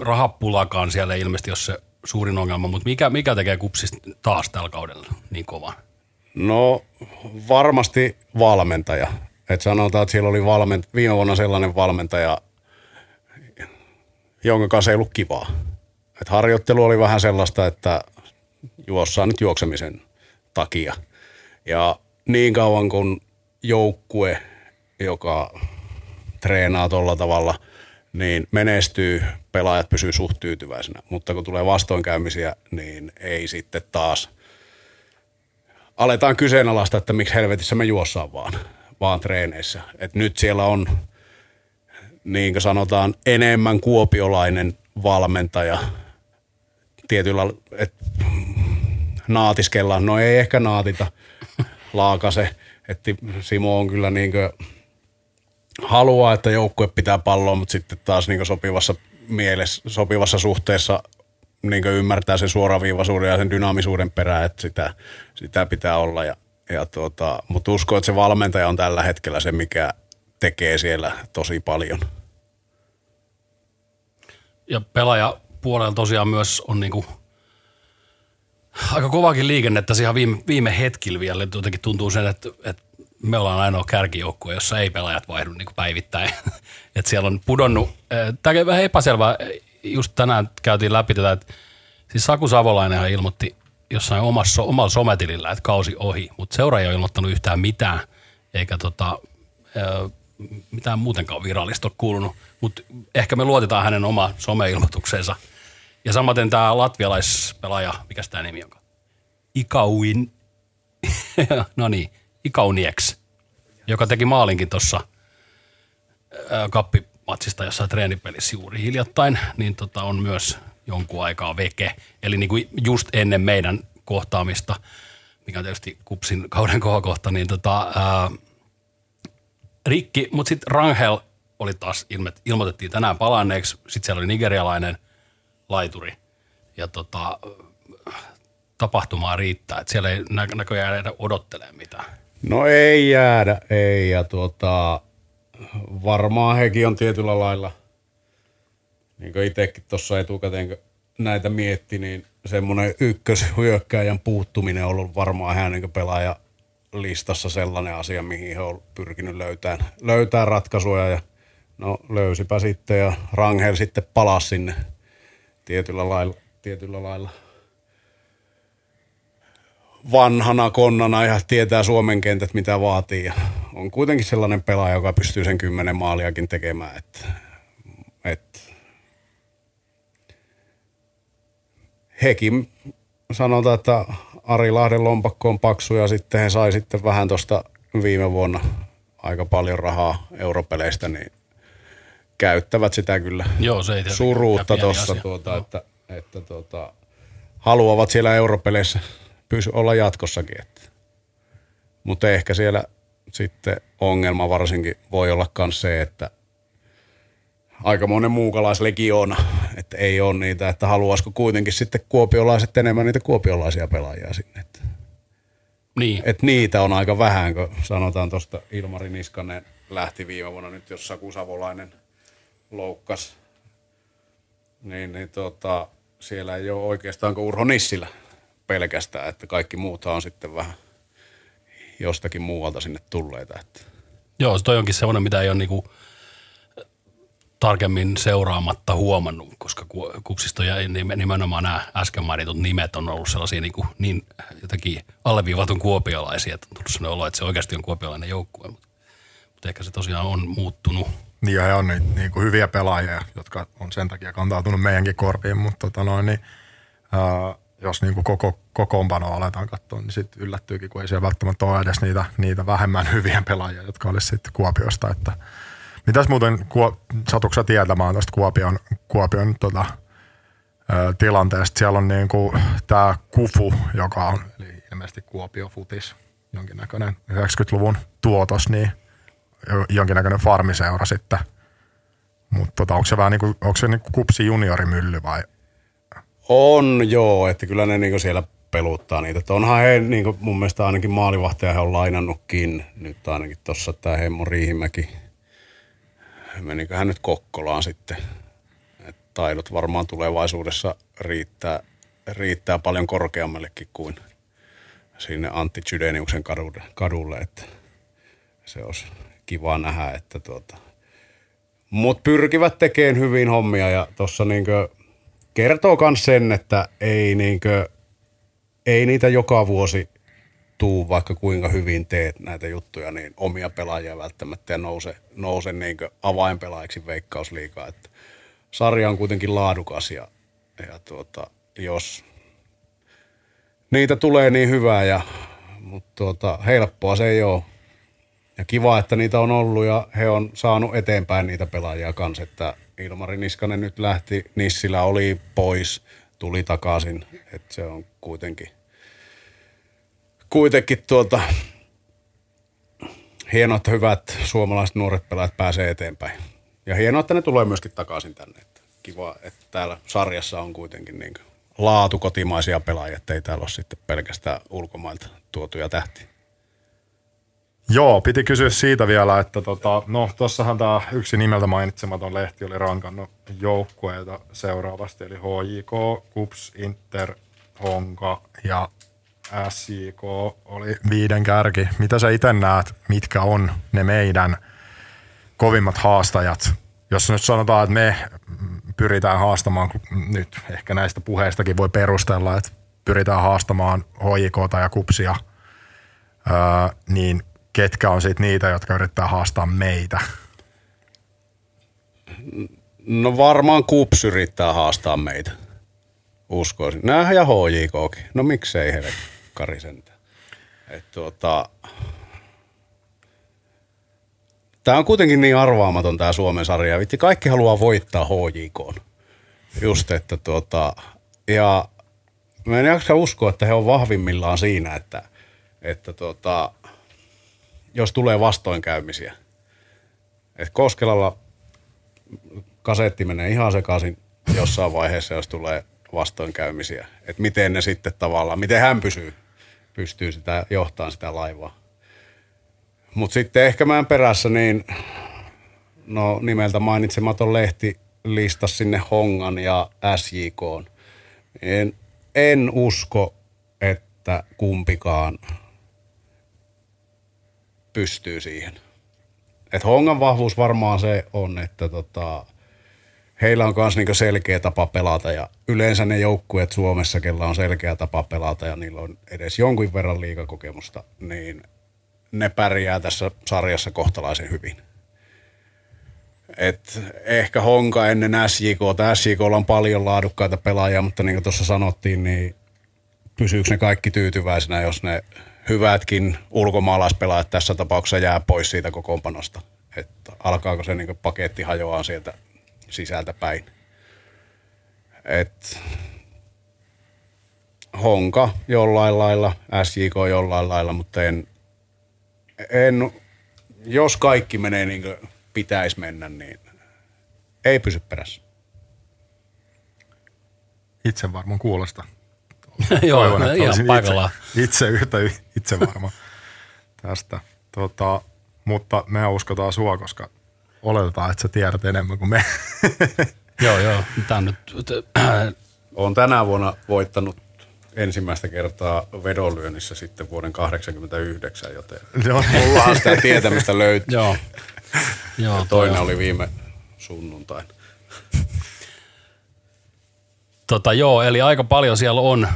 rahapulakaan siellä ei ilmeisesti ole se suurin ongelma, mutta mikä, mikä tekee kupsista taas tällä kaudella niin kovan? No varmasti valmentaja. Et sanotaan, että siellä oli valment- viime vuonna sellainen valmentaja, jonka kanssa ei ollut kivaa. Et harjoittelu oli vähän sellaista, että juossaan nyt juoksemisen takia. Ja niin kauan kun joukkue, joka treenaa tuolla tavalla, niin menestyy, pelaajat pysyy suht tyytyväisenä. Mutta kun tulee vastoinkäymisiä, niin ei sitten taas aletaan kyseenalaista, että miksi helvetissä me juossaan vaan, vaan treeneissä. Et nyt siellä on, niin kuin sanotaan, enemmän kuopiolainen valmentaja tietyllä, että naatiskellaan. No ei ehkä naatita, laakase. Että Simo on kyllä niin kuin, haluaa, että joukkue pitää palloa, mutta sitten taas niin sopivassa mielessä, sopivassa suhteessa niin ymmärtää sen suoraviivaisuuden ja sen dynaamisuuden perään, että sitä, sitä pitää olla. Ja, ja tuota, mutta uskon, että se valmentaja on tällä hetkellä se, mikä tekee siellä tosi paljon. Ja pelaaja puolella tosiaan myös on niinku aika kovakin liikennettä ihan viime, viime hetkillä vielä. Jotenkin tuntuu sen, että, että me ollaan ainoa kärkijoukkue, jossa ei pelaajat vaihdu niin päivittäin. [LAUGHS] että siellä on pudonnut, tämä on vähän epäselvää, just tänään käytiin läpi tätä, että siis Saku Savolainenhan ilmoitti jossain omassa, omalla sometilillä, että kausi ohi, mutta seura ei ole ilmoittanut yhtään mitään, eikä tota, mitään muutenkaan virallista ole kuulunut, mutta ehkä me luotetaan hänen oma someilmoitukseensa. Ja samaten tämä latvialaispelaaja, mikä tämä nimi on? Ikauin, [LAUGHS] no niin, Ikaunieks, joka teki maalinkin tuossa ää, kappimatsista jossain treenipelissä juuri hiljattain, niin tota, on myös jonkun aikaa veke. Eli niin kuin just ennen meidän kohtaamista, mikä on tietysti kupsin kauden kohokohta, niin tota, ää, rikki, mutta sitten Rangel oli taas, ilmoitettiin tänään palanneeksi, sitten siellä oli nigerialainen laituri, ja tota, tapahtumaa riittää, että siellä ei nä- näköjään jäädä odottelemaan mitään. No ei jäädä, ei. Ja tuota, varmaan hekin on tietyllä lailla, niin kuin itsekin tuossa etukäteen näitä mietti, niin semmoinen ykköshyökkäjän puuttuminen on ollut varmaan hän niin pelaaja listassa sellainen asia, mihin he on pyrkinyt löytämään, löytää ratkaisuja. Ja no löysipä sitten ja Rangel sitten palasi sinne tietyllä lailla, tietyllä lailla vanhana konnana ja tietää Suomen kentät mitä vaatii. Ja on kuitenkin sellainen pelaaja, joka pystyy sen kymmenen maaliakin tekemään, että, että hekin sanotaan, että Ari Lahden lompakko on paksu ja sitten he sai sitten vähän tuosta viime vuonna aika paljon rahaa europeleistä, niin käyttävät sitä kyllä Joo, se ei suruutta tuossa, tuota, että, että tuota, haluavat siellä europeleissä pysy, olla jatkossakin. Että. Mutta ehkä siellä sitten ongelma varsinkin voi olla myös se, että aika monen muukalaislegioona, että ei ole niitä, että haluaisiko kuitenkin sitten kuopiolaiset enemmän niitä kuopiolaisia pelaajia sinne. Että, Niin, että niitä on aika vähän, kun sanotaan tuosta Ilmari Niskanen lähti viime vuonna nyt, jos Saku Savolainen loukkas, niin, niin tota, siellä ei ole oikeastaan kuin Urho Nissilä pelkästään, että kaikki muuthan on sitten vähän jostakin muualta sinne tulleita. Että. Joo, se toi onkin semmoinen, mitä ei ole niinku tarkemmin seuraamatta huomannut, koska ku- kupsista ja nime- nimenomaan nämä äsken mainitut nimet on ollut sellaisia niinku niin jotenkin alleviivatun kuopiolaisia, että on tullut sellainen olo, että se oikeasti on kuopiolainen joukkue, mutta, mutta ehkä se tosiaan on muuttunut. Niin ja he on niin, niin kuin hyviä pelaajia, jotka on sen takia kantautunut meidänkin korviin, mutta tota noin, niin, ää, jos niin kuin koko kokoonpanoa aletaan katsoa, niin sitten yllättyykin, kun ei siellä välttämättä ole edes niitä, niitä vähemmän [LAUGHS] hyviä pelaajia, jotka olisi sitten Kuopiosta. Että, mitäs muuten, sä tietämään tästä Kuopion, Kuopion tota, tilanteesta? Siellä on niin kuin tämä Kufu, joka on eli ilmeisesti Kuopio Futis, jonkinnäköinen 90-luvun tuotos, niin jo- jonkinnäköinen farmiseura sitten. Mutta tota, onko se vähän niin kuin, onko se niin kuin kupsi juniorimylly vai? On joo, että kyllä ne niinku siellä peluttaa niitä. Että onhan he niinku, mun mielestä ainakin maalivahtaja he on lainannutkin nyt ainakin tuossa tämä Hemmo Riihimäki. Meniköhän nyt Kokkolaan sitten. Et taidot varmaan tulevaisuudessa riittää, riittää paljon korkeammallekin kuin sinne Antti Chydeniuksen kadulle, kadulle että se olisi kiva nähdä, että tuota, mutta pyrkivät tekemään hyvin hommia ja tuossa niinkö kertoo myös sen, että ei, niinkö, ei niitä joka vuosi tuu, vaikka kuinka hyvin teet näitä juttuja, niin omia pelaajia välttämättä ja nouse, nouse niinkö avainpelaajiksi veikkausliikaa. Että sarja on kuitenkin laadukas ja, ja tuota, jos niitä tulee niin hyvää, ja, mutta tuota, helppoa se ei ole. Ja kiva, että niitä on ollut ja he on saanut eteenpäin niitä pelaajia kanssa, että Ilmari Niskanen nyt lähti, Nissilä oli pois, tuli takaisin, että se on kuitenkin, kuitenkin tuota, hienoa, että hyvät suomalaiset nuoret pelaajat pääsee eteenpäin. Ja hienoa, että ne tulee myöskin takaisin tänne. Että kiva, että täällä sarjassa on kuitenkin niin laatu kotimaisia pelaajia, että ei täällä ole sitten pelkästään ulkomailta tuotuja tähtiä. Joo, piti kysyä siitä vielä, että tota, no tossahan tämä yksi nimeltä mainitsematon lehti oli rankannut joukkueita seuraavasti, eli HJK, KUPS, Inter, Honka ja SJK oli viiden kärki. Mitä sä itse näet, mitkä on ne meidän kovimmat haastajat? Jos nyt sanotaan, että me pyritään haastamaan, nyt ehkä näistä puheistakin voi perustella, että pyritään haastamaan HJKta ja KUPSia, öö, niin ketkä on sitten niitä, jotka yrittää haastaa meitä? No varmaan Kups yrittää haastaa meitä. Uskoisin. Nämähän ja HJKkin. No miksei he Kari sentään. Et tuota, Tämä on kuitenkin niin arvaamaton tämä Suomen sarja. Vitti, kaikki haluaa voittaa HJK. Just, että tuota, ja mä en jaksa uskoa, että he on vahvimmillaan siinä, että, että tuota, jos tulee vastoinkäymisiä. Et Koskelalla kasetti menee ihan sekaisin jossain vaiheessa, jos tulee vastoinkäymisiä. Että miten ne sitten tavallaan, miten hän pysyy, pystyy sitä johtamaan sitä laivaa. Mutta sitten ehkä mä perässä, niin no nimeltä mainitsematon lehti listas sinne Hongan ja SJK. En, en usko, että kumpikaan pystyy siihen. Et Hongan vahvuus varmaan se on, että tota, heillä on myös niinku selkeä tapa pelata ja yleensä ne joukkueet Suomessa, kella on selkeä tapa pelata ja niillä on edes jonkun verran liikakokemusta, niin ne pärjää tässä sarjassa kohtalaisen hyvin. Et ehkä Honka ennen SJK, SJK on paljon laadukkaita pelaajia, mutta niin kuin tuossa sanottiin, niin pysyykö ne kaikki tyytyväisenä, jos ne hyvätkin ulkomaalaispelaajat tässä tapauksessa jää pois siitä kokoonpanosta. Että alkaako se niin paketti hajoaa sieltä sisältä päin. Et Honka jollain lailla, SJK jollain lailla, mutta en, en jos kaikki menee niin kuin pitäisi mennä, niin ei pysy perässä. Itse varmaan kuulosta. [LAUGHS] Joo, Toivon, että ihan paikallaan. Itse, itse yhtä itse varma tästä. Tota, mutta me uskotaan sua, koska oletetaan, että sä tiedät enemmän kuin me. [LAUGHS] Joo, joo. Tämä on nyt, Olen [CLEARS THROAT] tänä vuonna voittanut ensimmäistä kertaa vedonlyönnissä sitten vuoden 1989, joten [LAUGHS] no, mullahan sitä tietämistä löytyy. joo. joo toi Toinen on- oli viime sunnuntaina. Tota, joo, eli aika paljon siellä on,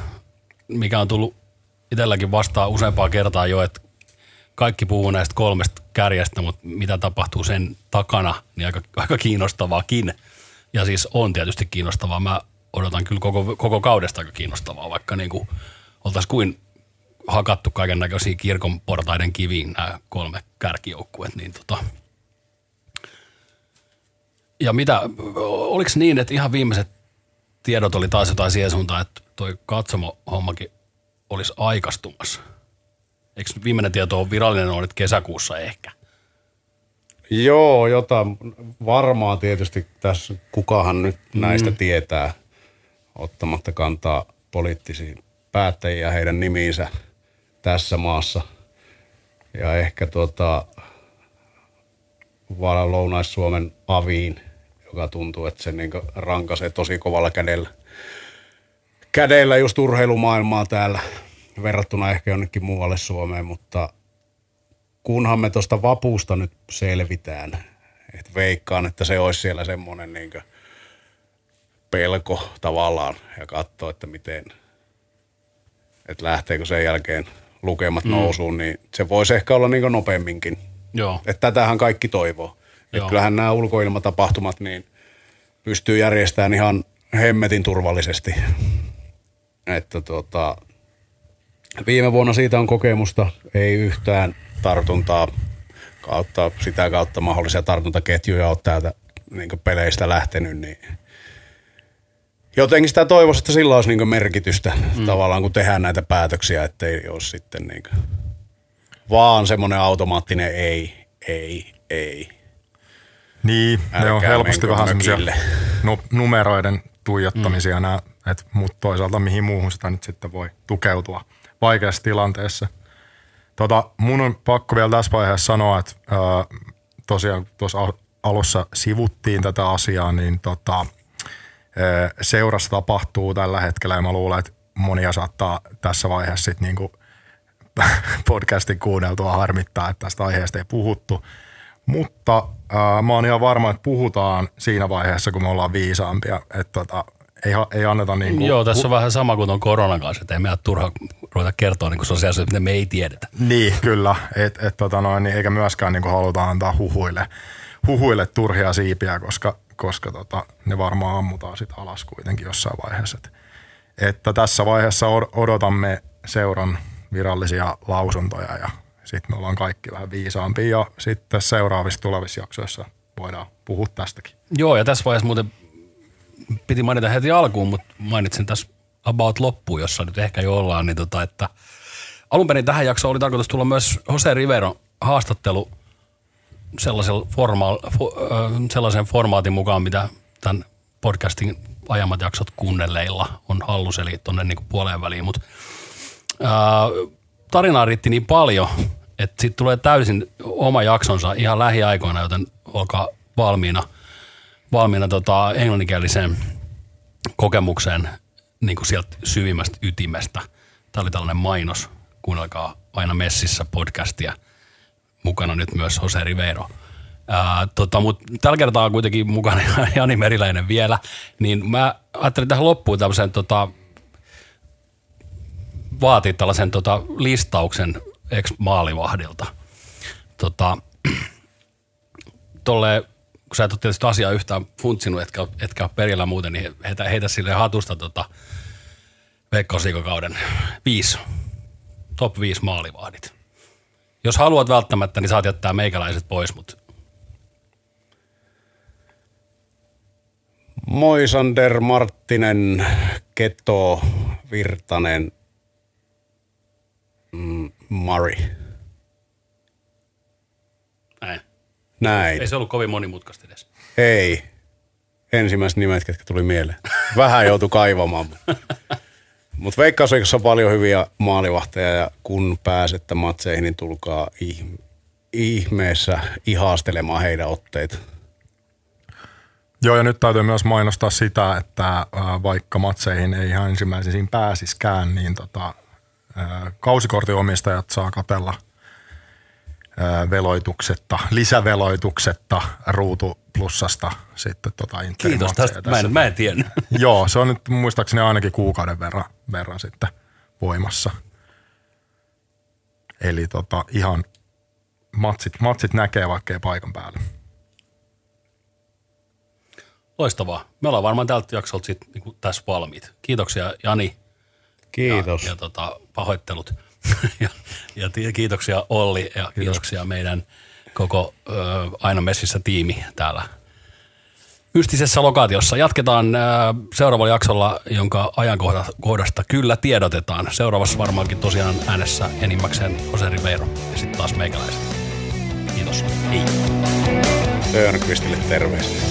mikä on tullut itselläkin vastaan useampaa kertaa jo, että kaikki puhuu näistä kolmesta kärjestä, mutta mitä tapahtuu sen takana, niin aika, aika kiinnostavaakin. Ja siis on tietysti kiinnostavaa. Mä odotan kyllä koko, koko kaudesta aika kiinnostavaa, vaikka niin kuin oltaisiin kuin hakattu kaiken näköisiä kirkon portaiden kiviin nämä kolme kärkijoukkuet, niin tota, ja mitä, oliko niin, että ihan viimeiset tiedot oli taas jotain siihen suuntaan, että toi katsomo-hommakin olisi aikastumassa? Eikö viimeinen tieto on virallinen on nyt kesäkuussa ehkä? Joo, jota varmaan tietysti tässä kukahan nyt näistä mm. tietää, ottamatta kantaa poliittisiin päättäjiin ja heidän nimiinsä tässä maassa. Ja ehkä tuota, Lounais-Suomen aviin, joka tuntuu, että se niin rankaisee tosi kovalla kädellä. Kädellä just urheilumaailmaa täällä verrattuna ehkä jonnekin muualle Suomeen, mutta kunhan me tuosta vapuusta nyt selvitään, että veikkaan, että se olisi siellä semmoinen niin pelko tavallaan ja katsoa, että miten, että lähteekö sen jälkeen lukemat mm. nousuun, niin se voisi ehkä olla niin nopeamminkin. Joo. Että tätähän kaikki toivoo. Että kyllähän nämä ulkoilmatapahtumat niin pystyy järjestämään ihan hemmetin turvallisesti. Että tota, viime vuonna siitä on kokemusta, ei yhtään tartuntaa kautta, sitä kautta mahdollisia tartuntaketjuja ole täältä niin peleistä lähtenyt, niin jotenkin sitä toivoisi, että sillä olisi niin merkitystä mm. tavallaan, kun tehdään näitä päätöksiä, ettei ole sitten niin vaan semmoinen automaattinen ei, ei, ei. Niin, ne on Älkää helposti vähän semmoisia numeroiden tuijottamisia, mm. nää, et, mutta toisaalta mihin muuhun sitä nyt sitten voi tukeutua vaikeassa tilanteessa. Tota, mun on pakko vielä tässä vaiheessa sanoa, että ää, tosiaan tuossa al- alussa sivuttiin tätä asiaa, niin tota, ää, seurassa tapahtuu tällä hetkellä ja mä luulen, että monia saattaa tässä vaiheessa sitten niinku [LAUGHS] podcastin kuunneltua harmittaa, että tästä aiheesta ei puhuttu. Mutta ää, mä oon ihan varma, että puhutaan siinä vaiheessa, kun me ollaan viisaampia. Että tota, ei, ei anneta niin kuin, Joo, tässä on vähän sama kuin tuon koronan kanssa, että ei meidän turha ruveta kertoa niin sosiaalisesti, mitä me ei tiedetä. Niin, kyllä. Et, et, tota noin, niin eikä myöskään niin haluta antaa huhuille, huhuille turhia siipiä, koska, koska tota, ne varmaan ammutaan sit alas kuitenkin jossain vaiheessa. Et, että tässä vaiheessa od- odotamme seuran virallisia lausuntoja ja sitten me ollaan kaikki vähän viisaampia ja sitten seuraavissa tulevissa jaksoissa voidaan puhua tästäkin. Joo, ja tässä vaiheessa muuten piti mainita heti alkuun, mutta mainitsin tässä about loppuun, jossa nyt ehkä jo ollaan, niin tota, että alun perin tähän jaksoon oli tarkoitus tulla myös Jose Rivero haastattelu sellaisen, forma- fo, sellaisen formaatin mukaan, mitä tämän podcastin aiemmat jaksot kuunnelleilla on hallus, eli tuonne niin puoleen väliin, mutta tarinaa riitti niin paljon, että sitten tulee täysin oma jaksonsa ihan lähiaikoina, joten olkaa valmiina, valmiina tota englanninkieliseen kokemukseen niin kuin sieltä syvimmästä ytimestä. Tämä oli tällainen mainos, kuunnelkaa aina messissä podcastia. Mukana nyt myös Jose Rivero. Ää, tota, mutta tällä kertaa on kuitenkin mukana [LAUGHS] Jani Meriläinen vielä, niin mä ajattelin tähän loppuun tämmöisen tota, vaatii tällaisen tota, listauksen ex-maalivahdilta. Tota, [CLEARS THROAT] tolle, kun sä et ole tietysti asiaa yhtään funtsinut, etkä, etkä ole perillä muuten, niin heitä, heitä sille hatusta tota, veikkausliikokauden viisi, top 5 maalivahdit. Jos haluat välttämättä, niin saat jättää meikäläiset pois, mutta Moisander, Marttinen, Keto, Virtanen, mm, Murray. Näin. Ei se ollut kovin monimutkaista edes. Ei. Ensimmäiset nimet, ketkä tuli mieleen. Vähän joutui kaivamaan. Mutta Veikkausliikassa on paljon hyviä maalivahteja ja kun pääsette matseihin, niin tulkaa ihmeessä ihastelemaan heidän otteita. Joo, ja nyt täytyy myös mainostaa sitä, että vaikka matseihin ei ihan ensimmäisiin pääsiskään, niin tota, kausikortiomistajat saa katella veloituksetta, lisäveloituksetta ruutu plussasta sitten tota Kiitos tästä, mä en, mä en tiennyt. [LAUGHS] Joo, se on nyt muistaakseni ainakin kuukauden verran, verran sitten voimassa. Eli tota, ihan matsit, matsit näkee vaikkei paikan päällä. Loistavaa. Me ollaan varmaan tältä jaksolta sit, niin tässä valmiit. Kiitoksia Jani. Kiitos. Ja, ja tota, pahoittelut. Ja, ja kiitoksia Olli ja Kiitos. kiitoksia meidän koko ö, Aina Messissä tiimi täällä mystisessä lokaatiossa. Jatketaan ö, seuraavalla jaksolla, jonka ajankohdasta kyllä tiedotetaan. Seuraavassa varmaankin tosiaan äänessä enimmäkseen Jose Rivero ja sitten taas meikäläiset. Kiitos. Hei. Törnqvistille terveisiä.